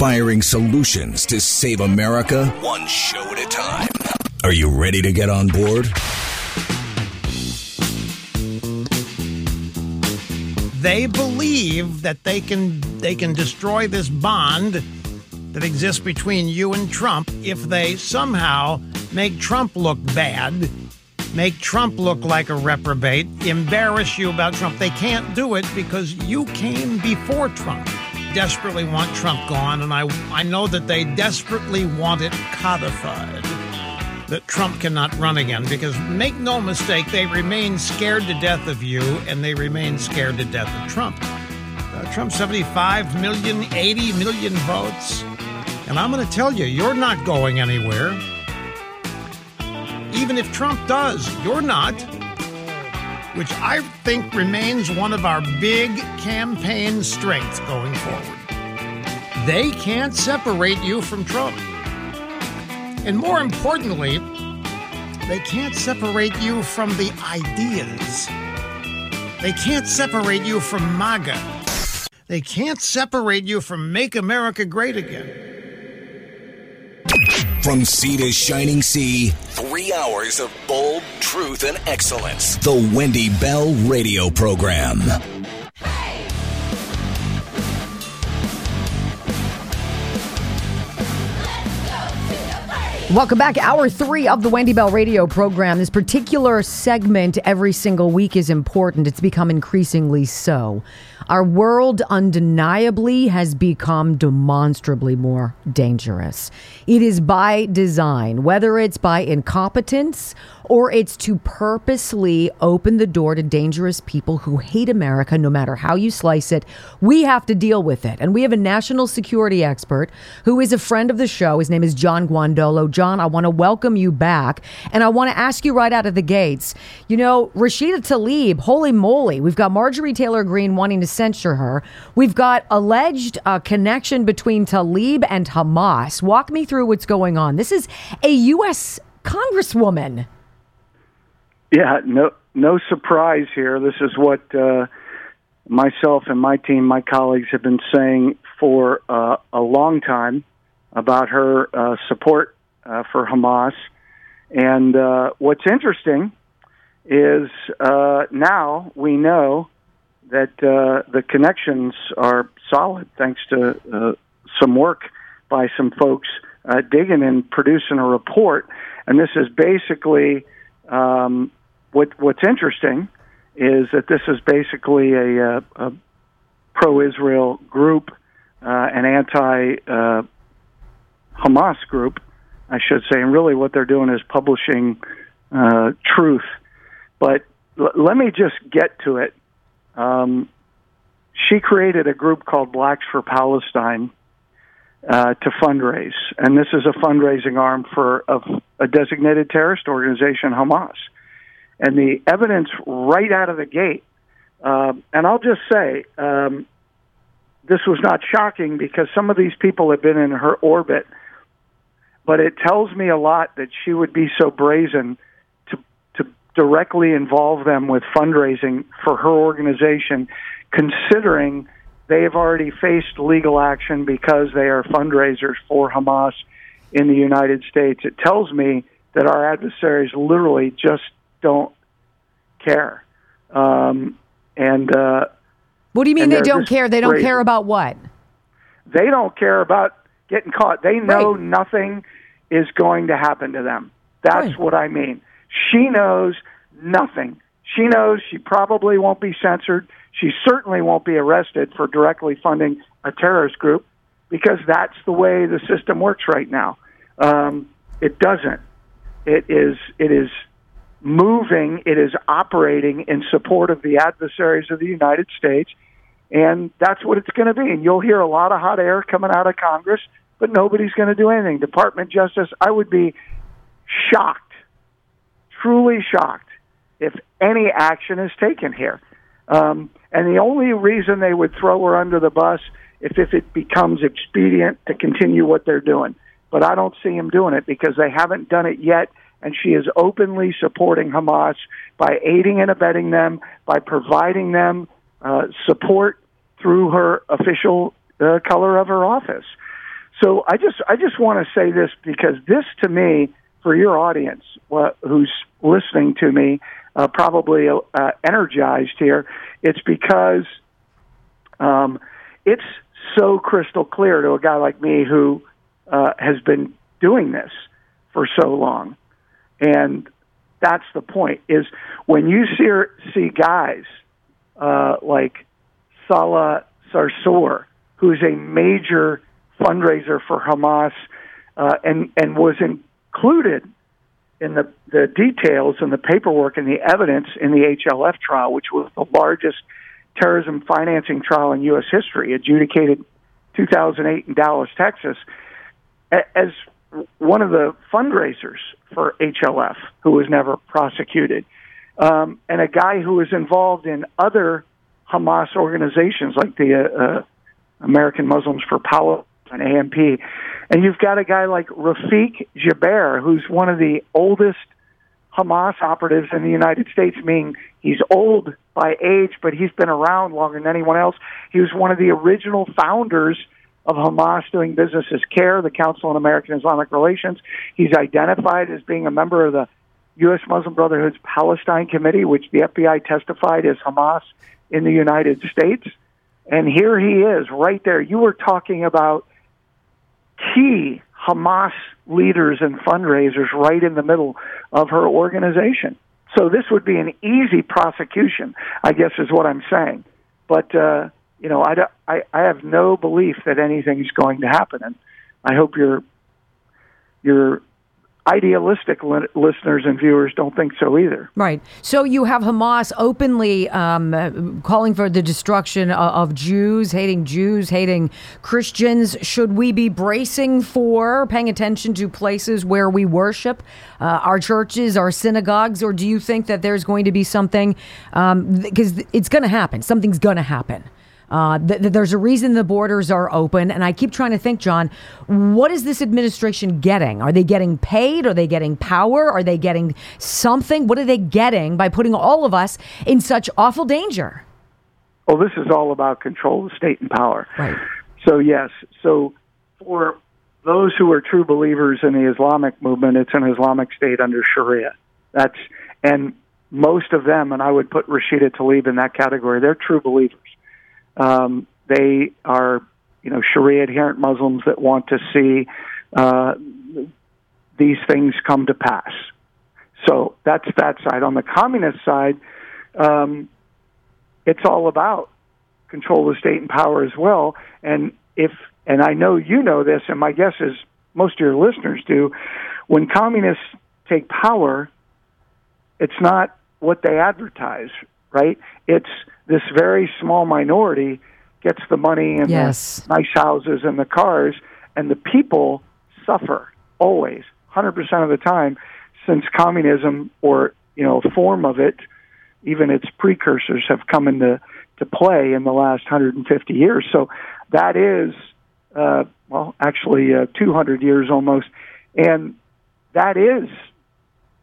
inspiring solutions to save America one show at a time. Are you ready to get on board? They believe that they can they can destroy this bond that exists between you and Trump if they somehow make Trump look bad, make Trump look like a reprobate, embarrass you about Trump. They can't do it because you came before Trump. Desperately want Trump gone, and I I know that they desperately want it codified that Trump cannot run again because make no mistake, they remain scared to death of you and they remain scared to death of Trump. Uh, Trump 75 million, 80 million votes. And I'm going to tell you, you're not going anywhere. Even if Trump does, you're not. Which I think remains one of our big campaign strengths going forward. They can't separate you from Trump. And more importantly, they can't separate you from the ideas. They can't separate you from MAGA. They can't separate you from Make America Great Again. From sea to shining sea, three hours of bold truth and excellence. The Wendy Bell Radio Program. Welcome back. Hour three of the Wendy Bell radio program. This particular segment every single week is important. It's become increasingly so. Our world undeniably has become demonstrably more dangerous. It is by design, whether it's by incompetence or it's to purposely open the door to dangerous people who hate America no matter how you slice it. We have to deal with it. And we have a national security expert who is a friend of the show. His name is John Guandolo. John, I want to welcome you back. And I want to ask you right out of the gates you know, Rashida Tlaib, holy moly, we've got Marjorie Taylor Greene wanting to censure her. We've got alleged uh, connection between Tlaib and Hamas. Walk me through what's going on. This is a U.S. Congresswoman. Yeah, no, no surprise here. This is what uh, myself and my team, my colleagues, have been saying for uh, a long time about her uh, support uh, for Hamas. And uh, what's interesting is uh, now we know that the connections are solid thanks to some work by some folks digging and producing a report. And this is basically um, what what's interesting is that this is basically a, a, a pro-Israel group, uh, an anti-Hamas uh, group, I should say, and really what they're doing is publishing uh, truth. But l- let me just get to it. Um, she created a group called Blacks for Palestine uh, to fundraise, and this is a fundraising arm for of a designated terrorist organization, Hamas and the evidence right out of the gate. Um, and I'll just say, um, this was not shocking because some of these people have been in her orbit, but it tells me a lot that she would be so brazen to to directly involve them with fundraising for her organization, considering they have already faced legal action because they are fundraisers for Hamas in the United States. It tells me that our adversaries literally just don't care. Um, and uh, what do you mean they don't care? They don't care about what? They don't care about getting caught. They know right. nothing is going to happen to them. That's right. what I mean. She knows nothing. She knows she probably won't be censored. She certainly won't be arrested for directly funding a terrorist group because that's the way the system works right now. Um, it doesn't. It is. It is moving, it is operating in support of the adversaries of the United States. And that's what it's going to be. And you'll hear a lot of hot air coming out of Congress, but nobody's going to do anything. Department of Justice, I would be shocked, truly shocked, if any action is taken here. Um, and the only reason they would throw her under the bus if, if it becomes expedient to continue what they're doing. But I don't see them doing it because they haven't done it yet and she is openly supporting Hamas by aiding and abetting them, by providing them uh, support through her official uh, color of her office. So I just I just want to say this because this to me, for your audience who's listening to me, uh, probably uh, energized here, it's because um, it's so crystal clear to a guy like me who uh, has been doing this for so long, and that's the point. Is when you see see guys uh, like Salah Sarsour, who's a major fundraiser for Hamas, uh, and and was included in the the details and the paperwork and the evidence in the HLF trial, which was the largest terrorism financing trial in U.S. history, adjudicated 2008 in Dallas, Texas, as one of the fundraisers for HLF, who was never prosecuted, um, and a guy who was involved in other Hamas organizations like the uh, uh, American Muslims for Palestine and AMP. And you've got a guy like Rafiq Jaber, who's one of the oldest Hamas operatives in the United States, meaning he's old by age, but he's been around longer than anyone else. He was one of the original founders of Hamas doing business as CAIR, the Council on American Islamic Relations. He's identified as being a member of the U.S. Muslim Brotherhood's Palestine Committee, which the FBI testified as Hamas in the United States. And here he is, right there. You were talking about key Hamas leaders and fundraisers right in the middle of her organization. So this would be an easy prosecution, I guess, is what I'm saying. But uh, you know, I, I I have no belief that anything's going to happen, and I hope you're you're idealistic li- listeners and viewers don't think so either. Right. So you have Hamas openly um, calling for the destruction of, of, Jews, hating Jews, hating Christians. Should we be bracing for paying attention to places where we worship, uh, our churches, our synagogues, or do you think that there's going to be something? Because um, it's going to happen. Something's going to happen. Uh, th- th- there's a reason the borders are open. And I keep trying to think, John, what is this administration getting? Are they getting paid? Are they getting power? Are they getting something? What are they getting by putting all of us in such awful danger? Well, this is all about control of state and power. Right. So, yes. So, for those who are true believers in the Islamic movement, it's an Islamic state under Sharia. That's and most of them, and I would put Rashida Tlaib in that category. They're true believers. Um, they are, you know, Sharia adherent Muslims that want to see uh, these things come to pass. So that's that side. On the communist side, um, it's all about control of state and power as well. And if, and I know you know this, and my guess is most of your listeners do, when communists take power, it's not what they advertise, right? It's this very small minority gets the money and yes. the nice houses and the cars, and the people suffer always, 100% of the time, since communism or you know a form of it, even its precursors have come into to play in the last 150 years. So that is, uh, well, actually uh, 200 years almost, and that is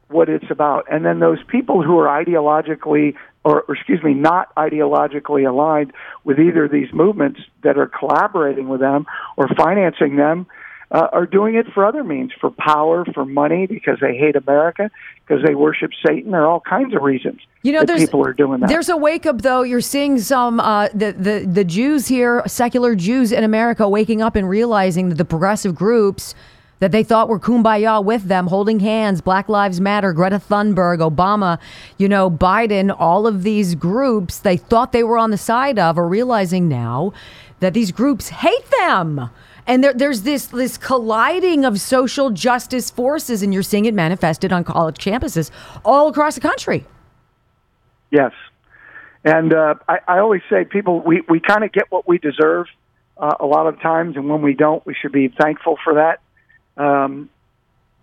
what it's about. And then those people who are ideologically or, or, excuse me, not ideologically aligned with either of these movements that are collaborating with them or financing them uh, are doing it for other means, for power, for money, because they hate America, because they worship Satan. There are all kinds of reasons. You know, there's, people are doing that. There's a wake up, though. You're seeing some uh, the the the Jews here, secular Jews in America, waking up and realizing that the progressive groups that they thought were kumbaya with them, holding hands, Black Lives Matter, Greta Thunberg, Obama, you know, Biden, all of these groups they thought they were on the side of are realizing now that these groups hate them. And there, there's this this colliding of social justice forces, and you're seeing it manifested on college campuses all across the country. Yes, and uh, I, I always say, people, we, we kind of get what we deserve uh, a lot of times, and when we don't, we should be thankful for that. Um,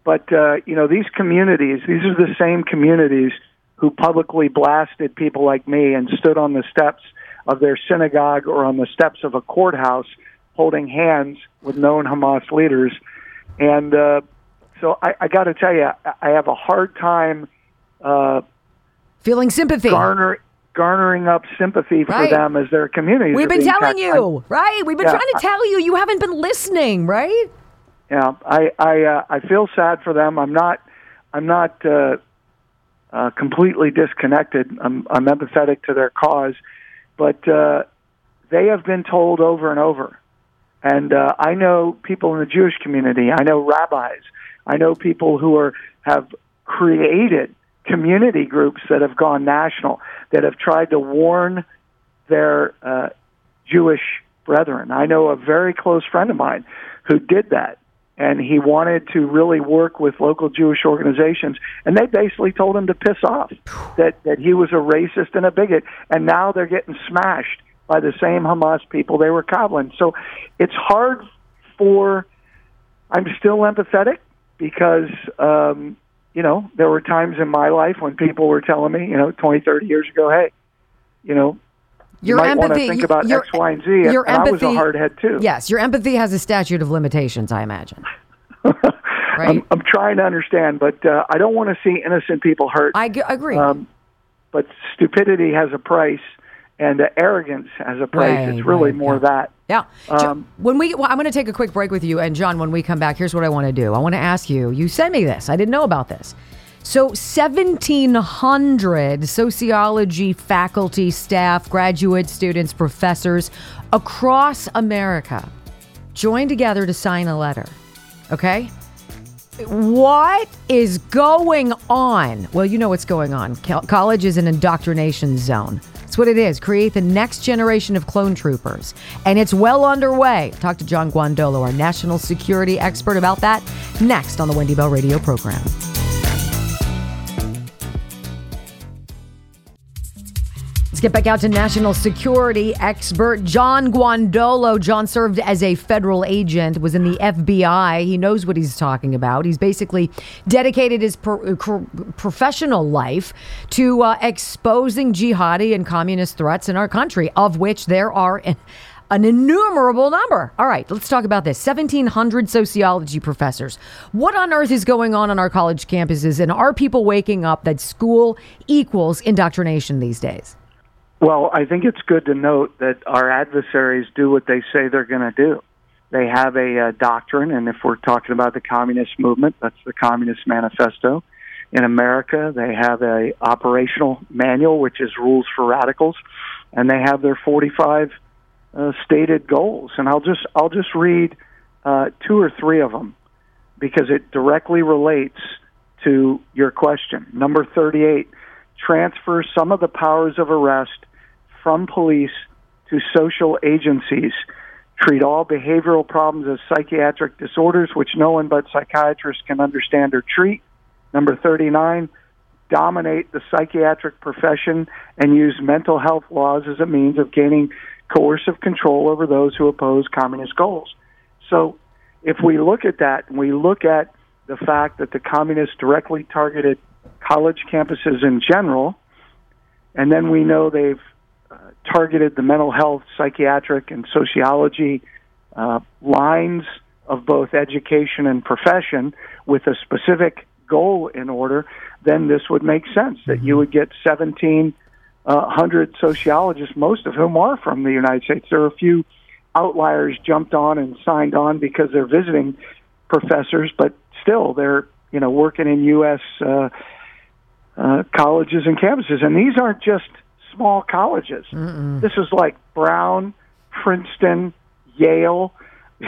but uh, you know, these communities, these are the same communities who publicly blasted people like me and stood on the steps of their synagogue or on the steps of a courthouse holding hands with known Hamas leaders. And uh, so I, I got to tell you, I have a hard time uh, feeling sympathy. Garner, garnering up sympathy for Right. them as their community. We've been telling attacked. you, right? We've been Yeah, trying to tell you. You haven't been listening, right? Yeah, I I uh, I feel sad for them. I'm not I'm not uh, uh, completely disconnected. I'm I'm empathetic to their cause, but uh, they have been told over and over. And uh, I know people in the Jewish community. I know rabbis. I know people who are have created community groups that have gone national that have tried to warn their uh, Jewish brethren. I know a very close friend of mine who did that, and he wanted to really work with local Jewish organizations, and they basically told him to piss off that that he was a racist and a bigot, and now they're getting smashed by the same Hamas people they were coddling. So it's hard for. I'm still empathetic because um, you know there were times in my life when people were telling me, you know, 20, 30 years ago, hey, you know, Your you might want to empathy- think about your- X, Y, and Z. And, your and I was a empathy- hard head too. Yes, your empathy has a statute of limitations, I imagine. right? I'm, I'm trying to understand, but uh, I don't want to see innocent people hurt. I g- agree. um, but stupidity has a price, and uh, arrogance has a price. Right, it's really right, more yeah. that. Yeah. Um, when we, well, I'm going to take a quick break with you, and John, when we come back, here's what I want to do. I want to ask you. You sent me this. I didn't know about this. So, 1,700 sociology faculty, staff, graduate students, professors across America joined together to sign a letter. Okay. What is going on? Well, you know what's going on. Col- College is an indoctrination zone. That's what it is. Create the next generation of clone troopers. And it's well underway. Talk to John Guandolo, our national security expert, about that next on the Wendy Bell Radio program. Let's get back out to national security expert John Guandolo. John served as a federal agent, was in the FBI. He knows what he's talking about. He's basically dedicated his pro- professional life to uh, exposing jihadi and communist threats in our country, of which there are. An, an innumerable number. All right, let's talk about this. 1,700 sociology professors. What on earth is going on on our college campuses? And are people waking up that school equals indoctrination these days? Well, I think it's good to note that our adversaries do what they say they're going to do. They have a uh, doctrine, and if we're talking about the communist movement, that's the Communist Manifesto. In America, they have a operational manual, which is rules for radicals, and they have their 45 uh, stated goals. And I'll just I'll just read uh, two or three of them because it directly relates to your question. Number 38 transfer some of the powers of arrest from police to social agencies. Treat all behavioral problems as psychiatric disorders, which no one but psychiatrists can understand or treat. Number 39, dominate the psychiatric profession and use mental health laws as a means of gaining coercive control over those who oppose communist goals. So, if we look at that and we look at the fact that the communists directly targeted college campuses in general, and then we know they've uh, targeted the mental health, psychiatric, and sociology uh, lines of both education and profession with a specific goal in order, then this would make sense that you would get 1,700 sociologists, most of whom are from the United States. There are a few outliers jumped on and signed on because they're visiting professors, but still they're you know working in U.S. Uh, uh, colleges and campuses, and these aren't just small colleges. This is like Brown, Princeton, Yale.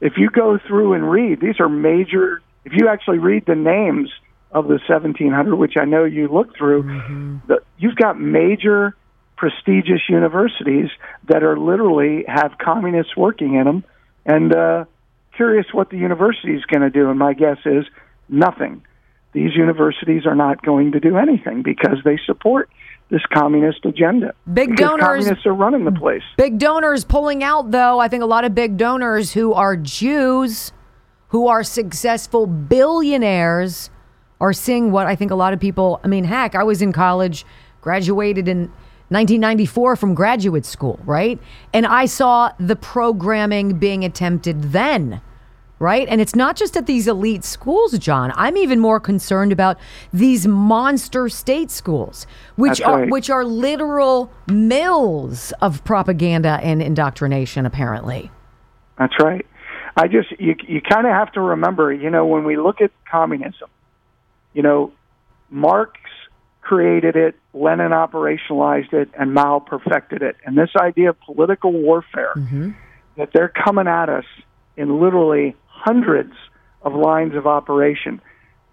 if you go through and read, these are major. If you actually read the names of the 1700, which I know you looked through, the, you've got major prestigious universities that are literally have communists working in them. And uh, curious what the university is going to do. And my guess is nothing. These universities are not going to do anything because they support this communist agenda. Big donors- Communists are running the place. Big donors pulling out, though. I think a lot of big donors who are Jews, who are successful billionaires, are seeing what I think a lot of people. I mean, heck, I was in college, graduated in 1994 from graduate school, right? And I saw the programming being attempted then right? And it's not just at these elite schools, John. I'm even more concerned about these monster state schools, which That's are right. which are literal mills of propaganda and indoctrination apparently. That's right. I just you you kind of have to remember, you know, when we look at communism, you know, Marx created it, Lenin operationalized it, and Mao perfected it. And this idea of political warfare mm-hmm. that they're coming at us in literally hundreds of lines of operation.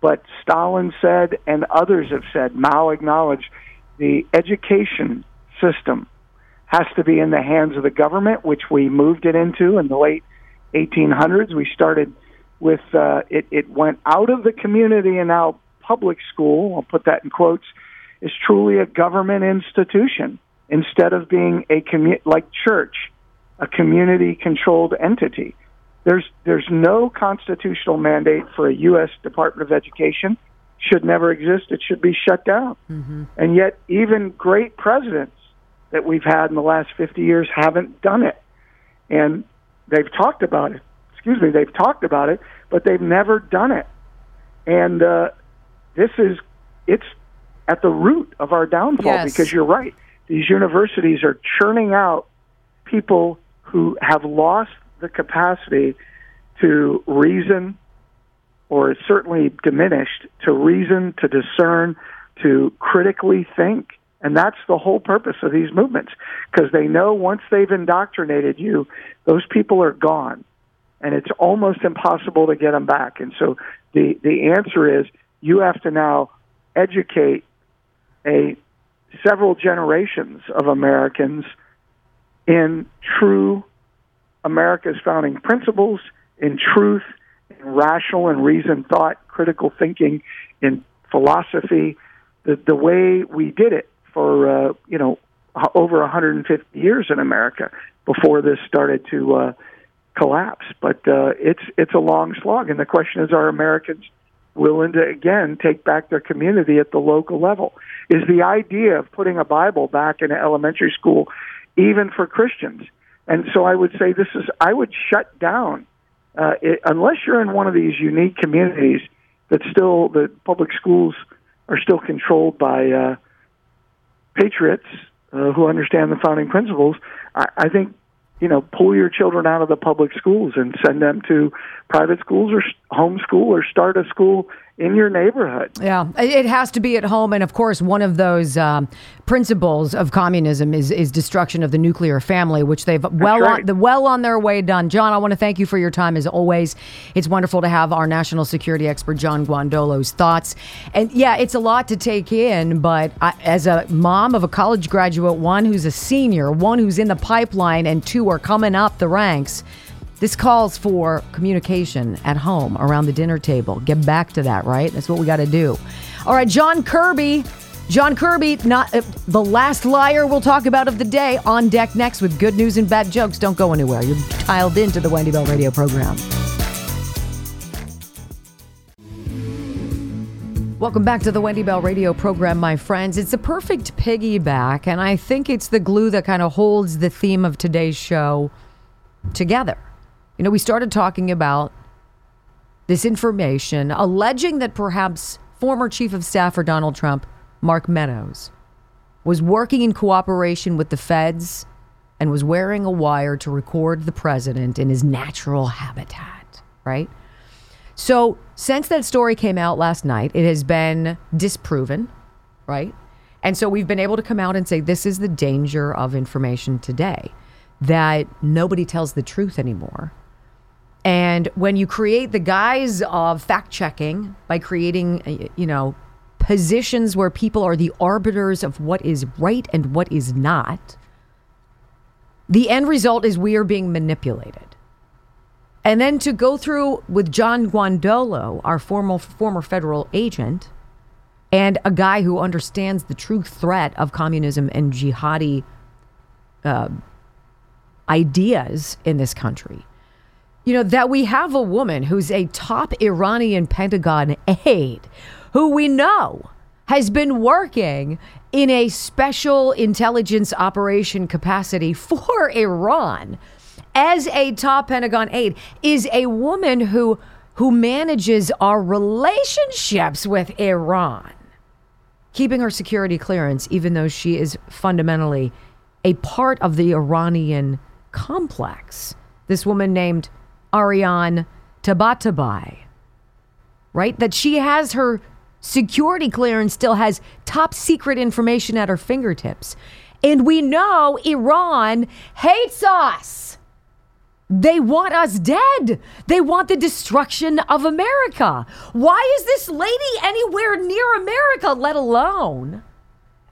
But Stalin said, and others have said, Mao acknowledged, the education system has to be in the hands of the government, which we moved it into in the late 1800s. We started with uh, it. It went out of the community, and now public school. I'll put that in quotes. Is truly a government institution instead of being a commu- like church, a community-controlled entity. There's there's no constitutional mandate for a U.S. Department of Education. Should never exist. It should be shut down. And yet, even great presidents that we've had in the last 50 years haven't done it. And they've talked about it. Excuse me, they've talked about it, but they've never done it. And uh, this is, it's at the root of our downfall Yes. because you're right. These universities are churning out people who have lost the capacity to reason or certainly diminished to reason, to discern, to critically think. And that's the whole purpose of these movements because they know once they've indoctrinated you, those people are gone. And it's almost impossible to get them back. And so the, the answer is you have to now educate a several generations of Americans in true America's founding principles, in truth, in rational and reasoned thought, critical thinking, in philosophy, the the way we did it for uh, you know over 150 years in America before this started to uh, collapse. But uh, it's it's a long slog, and the question is: Are Americans willing to again take back their community at the local level? Is the idea of putting a Bible back in elementary school even for Christians? And so I would say this is I would shut down uh, it, unless you're in one of these unique communities that still the public schools are still controlled by uh, patriots uh, who understand the founding principles. I, I think you know pull your children out of the public schools and send them to private schools or homeschool or start a school in your neighborhood. Yeah, it has to be at home, and of course, one of those um, principles of communism is is destruction of the nuclear family, which they've well on right. the well on their way done. John, I want to thank you for your time as always. It's wonderful to have our national security expert John Guandolo's thoughts, and yeah, it's a lot to take in. But I, as a mom of a college graduate, one who's a senior, one who's in the pipeline, and two are coming up the ranks. This calls for communication at home around the dinner table. Get back to that, right? That's what we got to do. All right, John Kirby. John Kirby, not uh, the last liar we'll talk about of the day, on deck next with good news and bad jokes. Don't go anywhere. You're tiled into the Wendy Bell radio program. Welcome back to the Wendy Bell radio program, my friends. It's a perfect piggyback, and I think it's the glue that kind of holds the theme of today's show together. You know, we started talking about this information alleging that perhaps former Chief of Staff for Donald Trump, Mark Meadows, was working in cooperation with the feds and was wearing a wire to record the president in his natural habitat, right? So, since that story came out last night, it has been disproven, right? And so we've been able to come out and say this is the danger of information today that nobody tells the truth anymore. And when you create the guise of fact checking by creating, uh, you know, positions where people are the arbiters of what is right and what is not, the end result is we are being manipulated. And then to go through with John Guandolo, our former former federal agent, and a guy who understands the true threat of communism and jihadi uh, ideas in this country. You know, that we have a woman who's a top Iranian Pentagon aide who we know has been working in a special intelligence operation capacity for Iran as a top Pentagon aide is a woman who who manages our relationships with Iran, keeping her security clearance, even though she is fundamentally a part of the Iranian complex. This woman named Ariane Tabatabai, right? That she has her security clearance, still has top secret information at her fingertips. And we know Iran hates us. They want us dead. They want the destruction of America. Why is this lady anywhere near America, let alone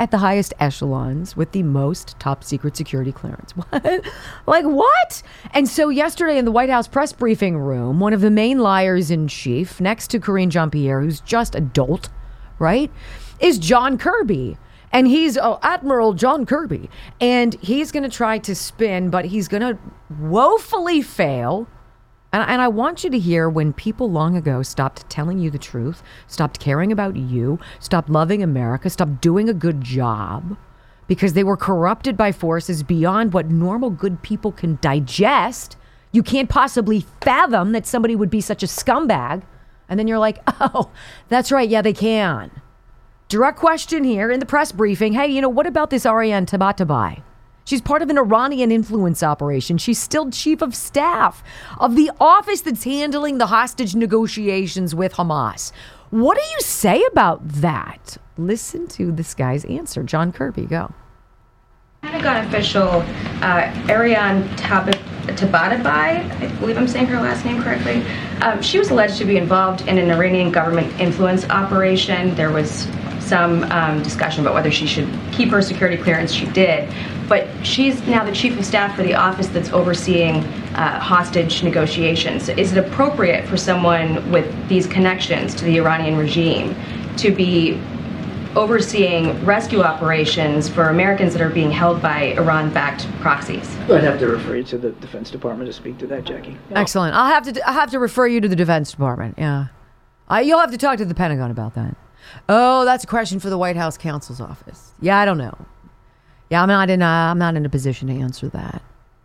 at the highest echelons with the most top secret security clearance? What? like, what? And so, yesterday in the White House press briefing room, one of the main liars in chief, next to Karine Jean Pierre, who's just a dolt, right, is John Kirby and he's oh, Admiral John Kirby, and he's going to try to spin, but he's going to woefully fail. And, and I want you to hear when people long ago stopped telling you the truth, stopped caring about you, stopped loving America, stopped doing a good job because they were corrupted by forces beyond what normal good people can digest. You can't possibly fathom that somebody would be such a scumbag. And then you're like, oh, that's right. Yeah, they can. Direct question here in the press briefing. Hey, you know, what about this Ariane Tabatabai? She's part of an Iranian influence operation. She's still chief of staff of the office that's handling the hostage negotiations with Hamas. What do you say about that? Listen to this guy's answer. John Kirby, go. Pentagon official uh, Ariane Tabatabai, I believe I'm saying her last name correctly, um, she was alleged to be involved in an Iranian government influence operation. There was some um, discussion about whether she should keep her security clearance. She did. But she's now the chief of staff for the office that's overseeing uh, hostage negotiations. Is it appropriate for someone with these connections to the Iranian regime to be overseeing rescue operations for Americans that are being held by Iran backed proxies? I'd have to refer you to the Defense Department to speak to that, Jackie. Excellent. I'll have to, I'll have to refer you to the Defense Department. Yeah. Uh, you'll have to talk to the Pentagon about that. Oh, that's a question for the White House counsel's office. Yeah, I don't know. Yeah, I'm not in a, I'm not in a position to answer that.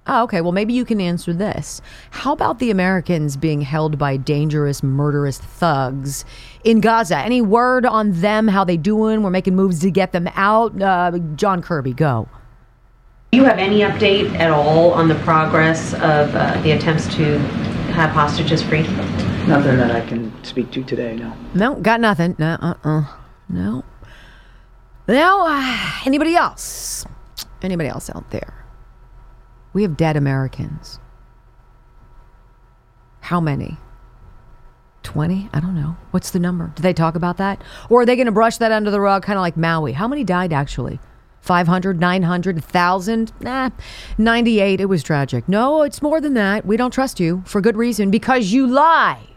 Oh, okay. Well, maybe you can answer this. How about the Americans being held by dangerous, murderous thugs in Gaza? Any word on them? How they doing? We're making moves to get them out. Uh, John Kirby, go. Do you have any update at all on the progress of uh, the attempts to have hostages freed? Nothing that I can speak to today, no. No, got nothing. No, uh-uh. No. Now, uh, anybody else? Anybody else out there? We have dead Americans. How many? 20? I don't know. What's the number? Do they talk about that? Or are they going to brush that under the rug, kind of like Maui? How many died actually? 500, 900, 1,000? Nah, 98. It was tragic. No, it's more than that. We don't trust you for good reason because you lie.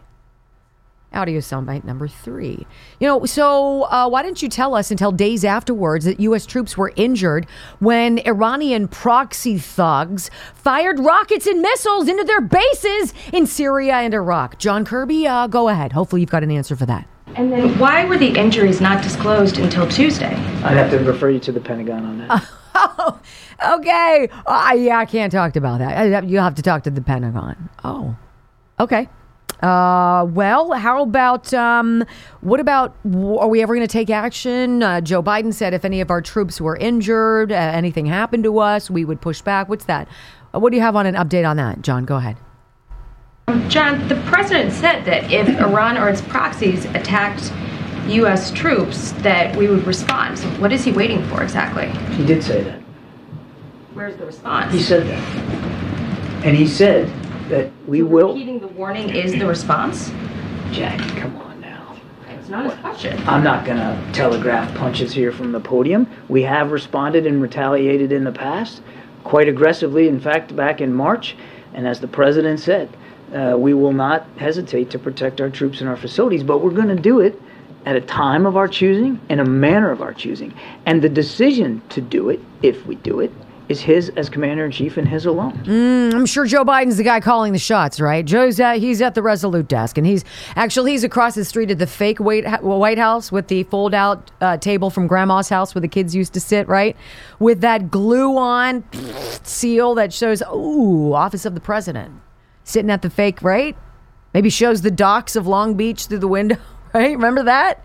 Audio soundbite number three. You know, so uh, why didn't you tell us until days afterwards that U.S. troops were injured when Iranian proxy thugs fired rockets and missiles into their bases in Syria and Iraq? John Kirby, uh, go ahead. Hopefully, you've got an answer for that. And then why were the injuries not disclosed until Tuesday? I'd have to refer you to the Pentagon on that. Oh, okay. Uh, yeah, I can't talk about that. You have to talk to the Pentagon. Oh, okay. Uh, well, how about um, what about are we ever going to take action? Uh, Joe Biden said if any of our troops were injured, uh, anything happened to us, we would push back. What's that? Uh, what do you have on an update on that, John? Go ahead. John, the president said that if Iran or its proxies attacked U.S. troops, that we would respond. So, what is he waiting for exactly? He did say that. Where's the response? He said that. And he said that we will. Repeating the warning is the response? Jackie, come on now. It's not a question. I'm not going to telegraph punches here from the podium. We have responded and retaliated in the past, quite aggressively, in fact, back in March. And as the president said, uh, we will not hesitate to protect our troops and our facilities, but we're going to do it at a time of our choosing and a manner of our choosing. And the decision to do it, if we do it, is his as commander in chief and his alone. Mm, I'm sure Joe Biden's the guy calling the shots, right? Joe's at, he's at the Resolute desk, and he's actually he's across the street at the fake White, House with the fold out uh, table from Grandma's house where the kids used to sit, right? With that glue on seal that shows, ooh, Office of the President, sitting at the fake, right? Maybe shows the docks of Long Beach through the window, right? Remember that?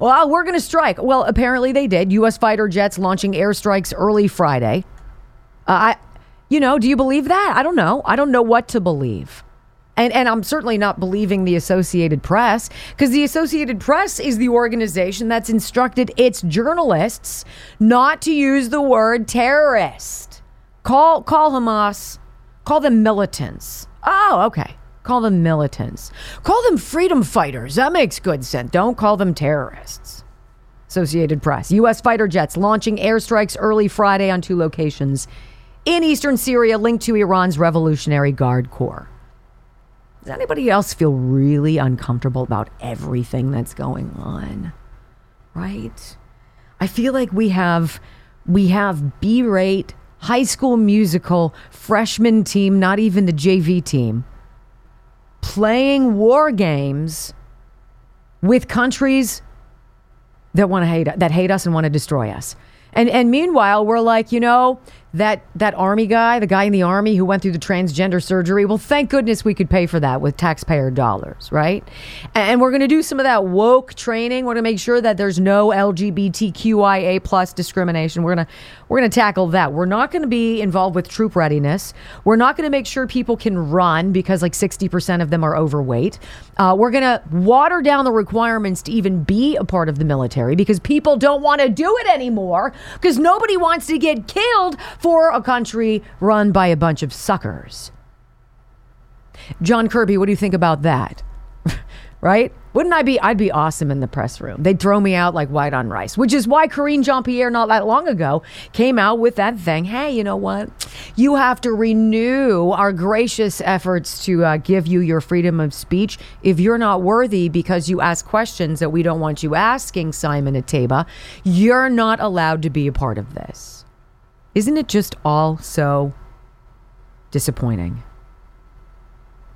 Well, we're going to strike. Well, apparently they did. U.S. fighter jets launching airstrikes early Friday. Uh, I, you know, do you believe that? I don't know. I don't know what to believe. And, and I'm certainly not believing the Associated Press because the Associated Press is the organization that's instructed its journalists not to use the word terrorist. Call call Hamas, call them militants. Oh, okay. Call them militants. Call them freedom fighters. That makes good sense. Don't call them terrorists. Associated Press. U.S. fighter jets launching airstrikes early Friday on two locations in eastern Syria linked to Iran's Revolutionary Guard Corps. Does anybody else feel really uncomfortable about everything that's going on? Right? I feel like we have we have B-rate high school musical freshman team, not even the JV team, playing war games with countries that want to hate that hate us and want to destroy us. And and meanwhile, we're like, you know, that that army guy, the guy in the army who went through the transgender surgery. Well, thank goodness we could pay for that with taxpayer dollars, right? And we're going to do some of that woke training. We're going to make sure that there's no LGBTQIA plus discrimination. We're going to we're going to tackle that. We're not going to be involved with troop readiness. We're not going to make sure people can run because like 60% of them are overweight. Uh, we're going to water down the requirements to even be a part of the military because people don't want to do it anymore because nobody wants to get killed for a country run by a bunch of suckers. John Kirby, what do you think about that? right? Wouldn't I be? I'd be awesome in the press room. They'd throw me out like white on rice, which is why Karine Jean Pierre, not that long ago, came out with that thing. Hey, you know what? You have to renew our gracious efforts to uh, give you your freedom of speech. If you're not worthy because you ask questions that we don't want you asking, Simon Ateba, you're not allowed to be a part of this. Isn't it just all so disappointing?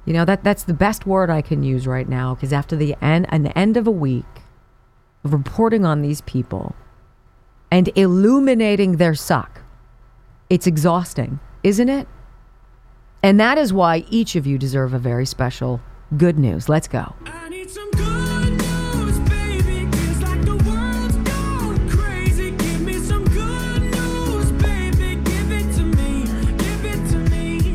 You know, that that's the best word I can use right now because after the end an end of a week of reporting on these people and illuminating their suck, it's exhausting, isn't it? And that is why each of you deserve a very special good news. Let's go.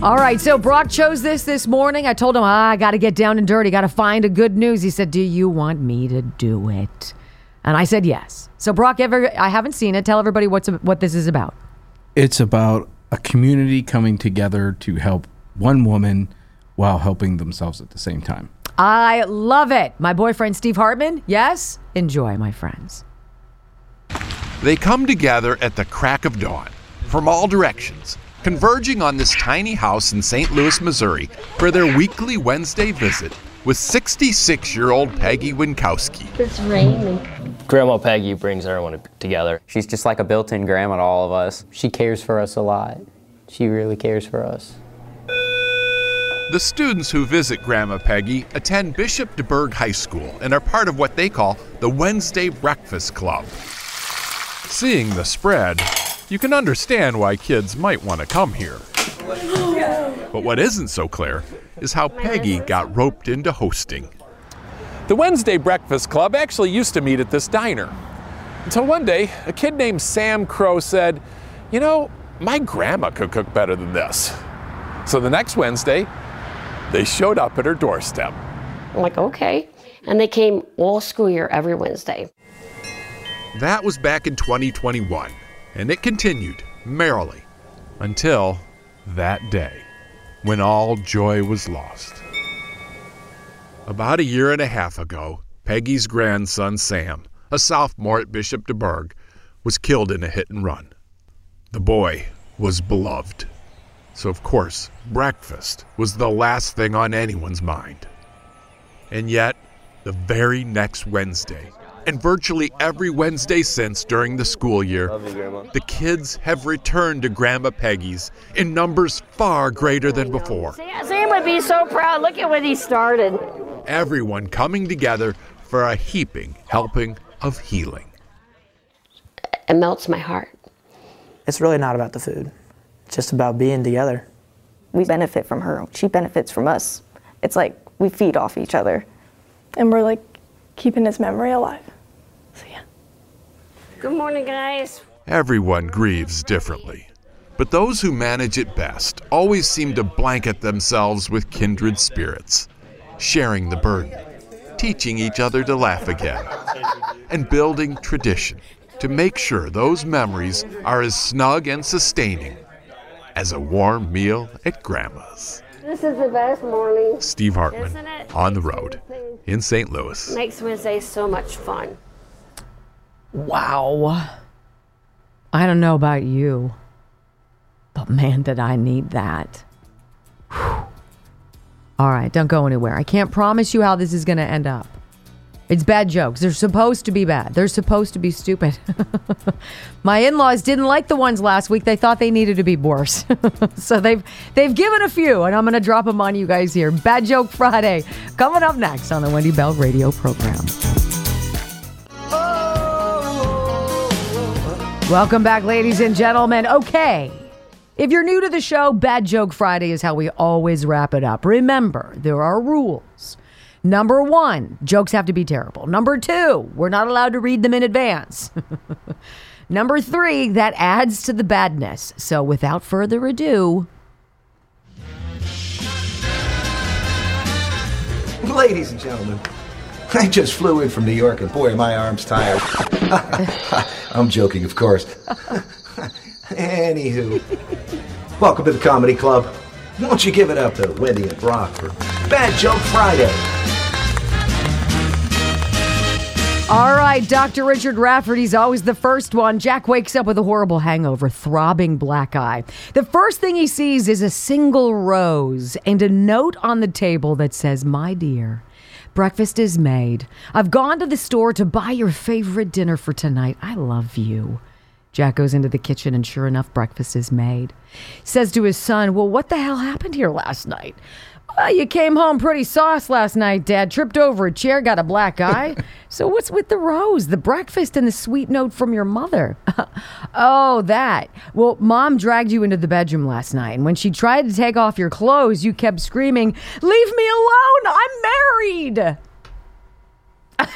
All right, so Brock chose this this morning. I told him, ah, I got to get down and dirty, got to find a good news. He said, Do you want me to do it? And I said, Yes. So, Brock, ever, I haven't seen it. Tell everybody what's what this is about. It's about a community coming together to help one woman while helping themselves at the same time. I love it. My boyfriend, Steve Hartman. Yes, enjoy, my friends. They come together at the crack of dawn from all directions converging on this tiny house in St. Louis, Missouri, for their weekly Wednesday visit with 66 year old Peggy Winkowski. It's raining. Grandma Peggy brings everyone together. She's just like a built in grandma to all of us. She cares for us a lot. She really cares for us. The students who visit Grandma Peggy attend Bishop DuBourg High School and are part of what they call the Wednesday Breakfast Club. Seeing the spread, you can understand why kids might want to come here. But what isn't so clear is how Peggy got roped into hosting. The Wednesday Breakfast Club actually used to meet at this diner. Until one day, a kid named Sam Crow said, You know, my grandma could cook better than this. So the next Wednesday, they showed up at her doorstep. I'm like, okay. And they came all school year every Wednesday. That was back in 2021 and it continued merrily until that day when all joy was lost. About a year and a half ago, Peggy's grandson Sam, a sophomore at Bishop DuBourg, was killed in a hit and run. The boy was beloved. So, of course, breakfast was the last thing on anyone's mind. And yet, the very next Wednesday, And virtually every Wednesday since during the school year, the kids have returned to Grandma Peggy's in numbers far greater than before. Sam would be so proud. Look at what he started. Everyone coming together for a heaping helping of healing. It melts my heart. It's really not about the food. It's just about being together. We benefit from her. She benefits from us. It's like we feed off each other. And we're like keeping his memory alive. Good morning, guys. Everyone grieves differently, but those who manage it best always seem to blanket themselves with kindred spirits, sharing the burden, teaching each other to laugh again, and building tradition to make sure those memories are as snug and sustaining as a warm meal at Grandma's. This is the best morning. Steve Hartman, on the road in St. Louis. Makes Wednesday so much fun. Wow. I don't know about you, but man, did I need that. Whew. All right, don't go anywhere. I can't promise you how this is going to end up. It's bad jokes. They're supposed to be bad. They're supposed to be stupid. My in-laws didn't like the ones last week. They thought they needed to be worse. so they've they've given a few, and I'm going to drop them on you guys here. Bad Joke Friday coming up next on the Wendy Bell Radio program. Welcome back, ladies and gentlemen. Okay. If you're new to the show, Bad Joke Friday is how we always wrap it up. Remember, there are rules. Number one, jokes have to be terrible. Number two, we're not allowed to read them in advance. Number three, that adds to the badness. So without further ado, Ladies and gentlemen, I just flew in from New York and boy, are my arms tired. I'm joking, of course. Anywho, welcome to the Comedy Club. Won't you give it up to Wendy and Brock for Bad Joke Friday? All right, Dr. Richard Rafferty's always the first one. Jack wakes up with a horrible hangover, throbbing black eye. The first thing he sees is a single rose and a note on the table that says, My dear, breakfast is made. I've gone to the store to buy your favorite dinner for tonight. I love you. Jack goes into the kitchen and sure enough, breakfast is made. Says to his son, Well, what the hell happened here last night? Well, you came home pretty sauce last night, Dad. Tripped over a chair, got a black eye. so what's with the rose, the breakfast, and the sweet note from your mother? oh, that. Well, Mom dragged you into the bedroom last night, and when she tried to take off your clothes, you kept screaming, "Leave me alone! I'm married."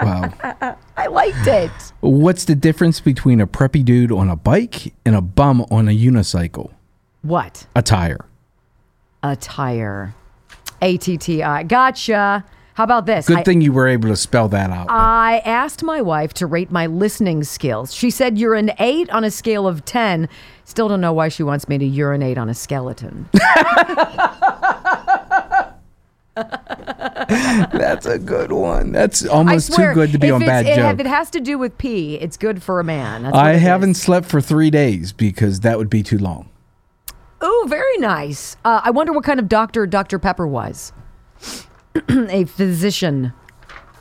Wow. I liked it. What's the difference between a preppy dude on a bike and a bum on a unicycle? What? A tire. Attire. A T T I. Gotcha. How about this? Good I- thing you were able to spell that out. I asked my wife to rate my listening skills. She said you're an eight on a scale of 10. Still don't know why she wants me to urinate on a skeleton. That's a good one. That's almost swear, too good to be on bad it- joke. If it has to do with pee, it's good for a man. I haven't slept for three days because that would be too long. Ooh, very nice. Uh, I wonder what kind of doctor Dr. Pepper was. a physician.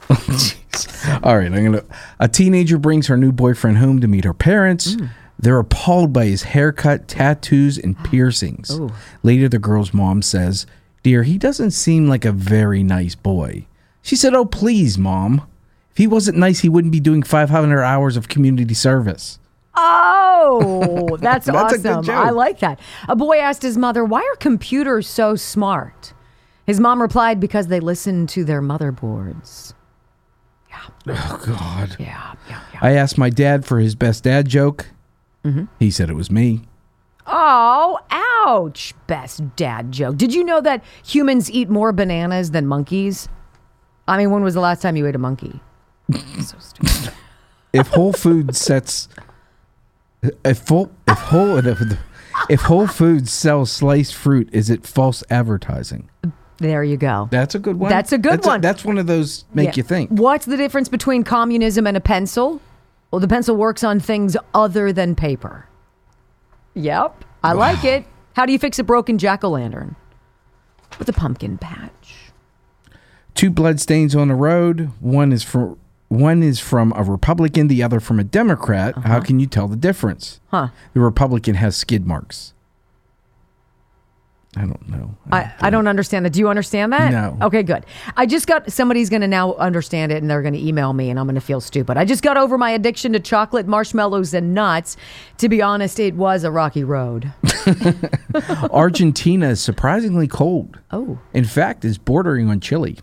All right, I'm gonna. A teenager brings her new boyfriend home to meet her parents. Mm. They're appalled by his haircut, tattoos, and piercings. Ooh. Later, the girl's mom says, "Dear, he doesn't seem like a very nice boy." She said, "Oh, please, mom. If he wasn't nice, he wouldn't be doing 500 hours of community service." Oh, that's, That's awesome. I like that. A boy asked his mother, Why are computers so smart? His mom replied, Because they listen to their motherboards. Yeah. Oh God. Yeah, yeah, I asked my dad for his best dad joke. Mhm. He said it was me. Oh, ouch. Best dad joke. Did you know that humans eat more bananas than monkeys? I mean, when was the last time you ate a monkey? so stupid. if Whole Foods sets if full if whole if, if Whole Foods sells sliced fruit, is it false advertising? There you go. That's a good one. That's a good That's one. that's one of those make Yeah. you think. What's the difference between communism and a pencil? Well, the pencil works on things other than paper. Yep, I like it. How do you fix a broken jack o' lantern? With a pumpkin patch. Two bloodstains on the road. One is from one is from a Republican, the other from a Democrat. How uh-huh. can you tell the difference? Huh. The Republican has skid marks. I don't know. I, I don't understand that. Do you understand that? No. Okay, good. I just got somebody's going to now understand it and they're going to email me and I'm going to feel stupid. I just got over my addiction to chocolate, marshmallows, and nuts. To be honest, it was a rocky road. Argentina is surprisingly cold. Oh. In fact, is bordering on chili.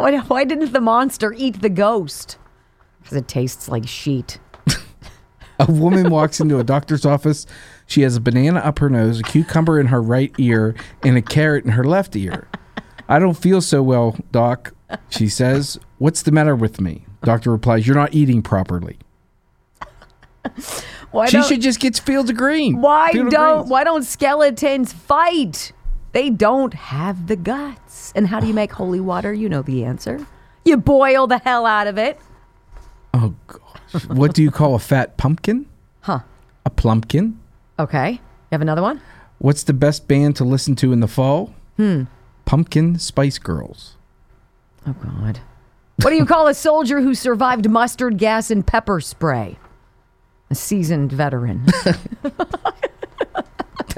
Why, why didn't the monster eat the ghost? Because it tastes like sheet. A woman walks into a doctor's office. She has a banana up her nose, a cucumber in her right ear, and a carrot in her left ear. I don't feel so well, doc, she says. What's the matter with me? Doctor replies, You're not eating properly. Why she should just get fields of green. Why Field don't why don't skeletons fight? They don't have the guts. And how do you make holy water? You know the answer. You boil the hell out of it. Oh gosh. what do you call a fat pumpkin? Huh. A plumpkin? Okay. You have another one? What's the best band to listen to in the fall? Hmm. Pumpkin Spice Girls. Oh God. What do you call a soldier who survived mustard gas and pepper spray? A seasoned veteran.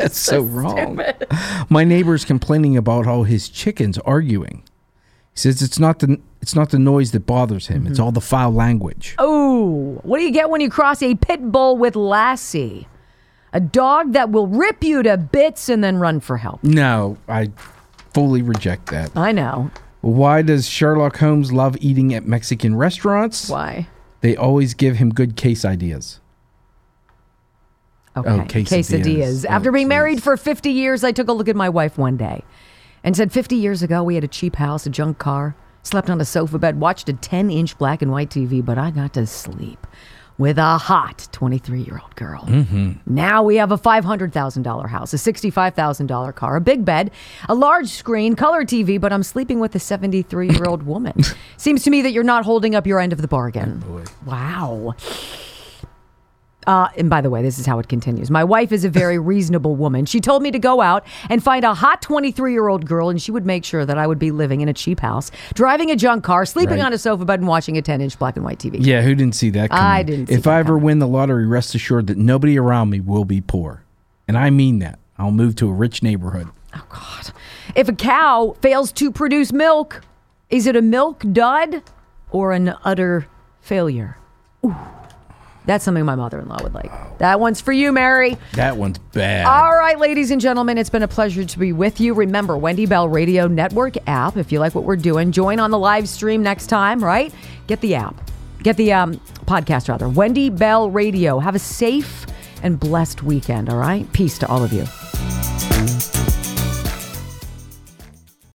That's so, wrong. My neighbor's complaining about all his chickens arguing. He says it's not the it's not the noise that bothers him. It's mm-hmm. all the foul language. Oh, what do you get when you cross a pit bull with Lassie? A dog that will rip you to bits and then run for help. No, I fully reject that. I know. Why does Sherlock Holmes love eating at Mexican restaurants? Why? They always give him good case ideas. Okay. Oh, quesadillas. quesadillas. Oh, After being married for 50 years, I took a look at my wife one day and said 50 years ago we had a cheap house, a junk car, slept on a sofa bed, watched a 10 inch black and white TV, but I got to sleep with a hot 23 year old girl. Mm-hmm. Now we have a $500,000 house, a $65,000 car, a big bed, a large screen, color TV, but I'm sleeping with a 73 year old woman. Seems to me that you're not holding up your end of the bargain. Wow. Uh, and by the way, this is how it continues. My wife is a very reasonable woman. She told me to go out and find a hot 23 year old girl, and she would make sure that I would be living in a cheap house, driving a junk car, sleeping Right. on a sofa bed, and watching a 10 inch black and white TV. Yeah, who didn't see that coming? I didn't see If I ever win the lottery, rest assured that nobody around me will be poor. And I mean that. I'll move to a rich neighborhood. Oh, God. If a cow fails to produce milk, is it a milk dud or an utter failure? Ooh, that's something my mother in law would like. That one's for you, Mary. That one's bad. All right, ladies and gentlemen, it's been a pleasure to be with you. Remember, Wendy Bell Radio Network app. If you like what we're doing, join on the live stream next time, right? Get the app. Get the um, podcast, rather. Wendy Bell Radio. Have a safe and blessed weekend, all right? Peace to all of you.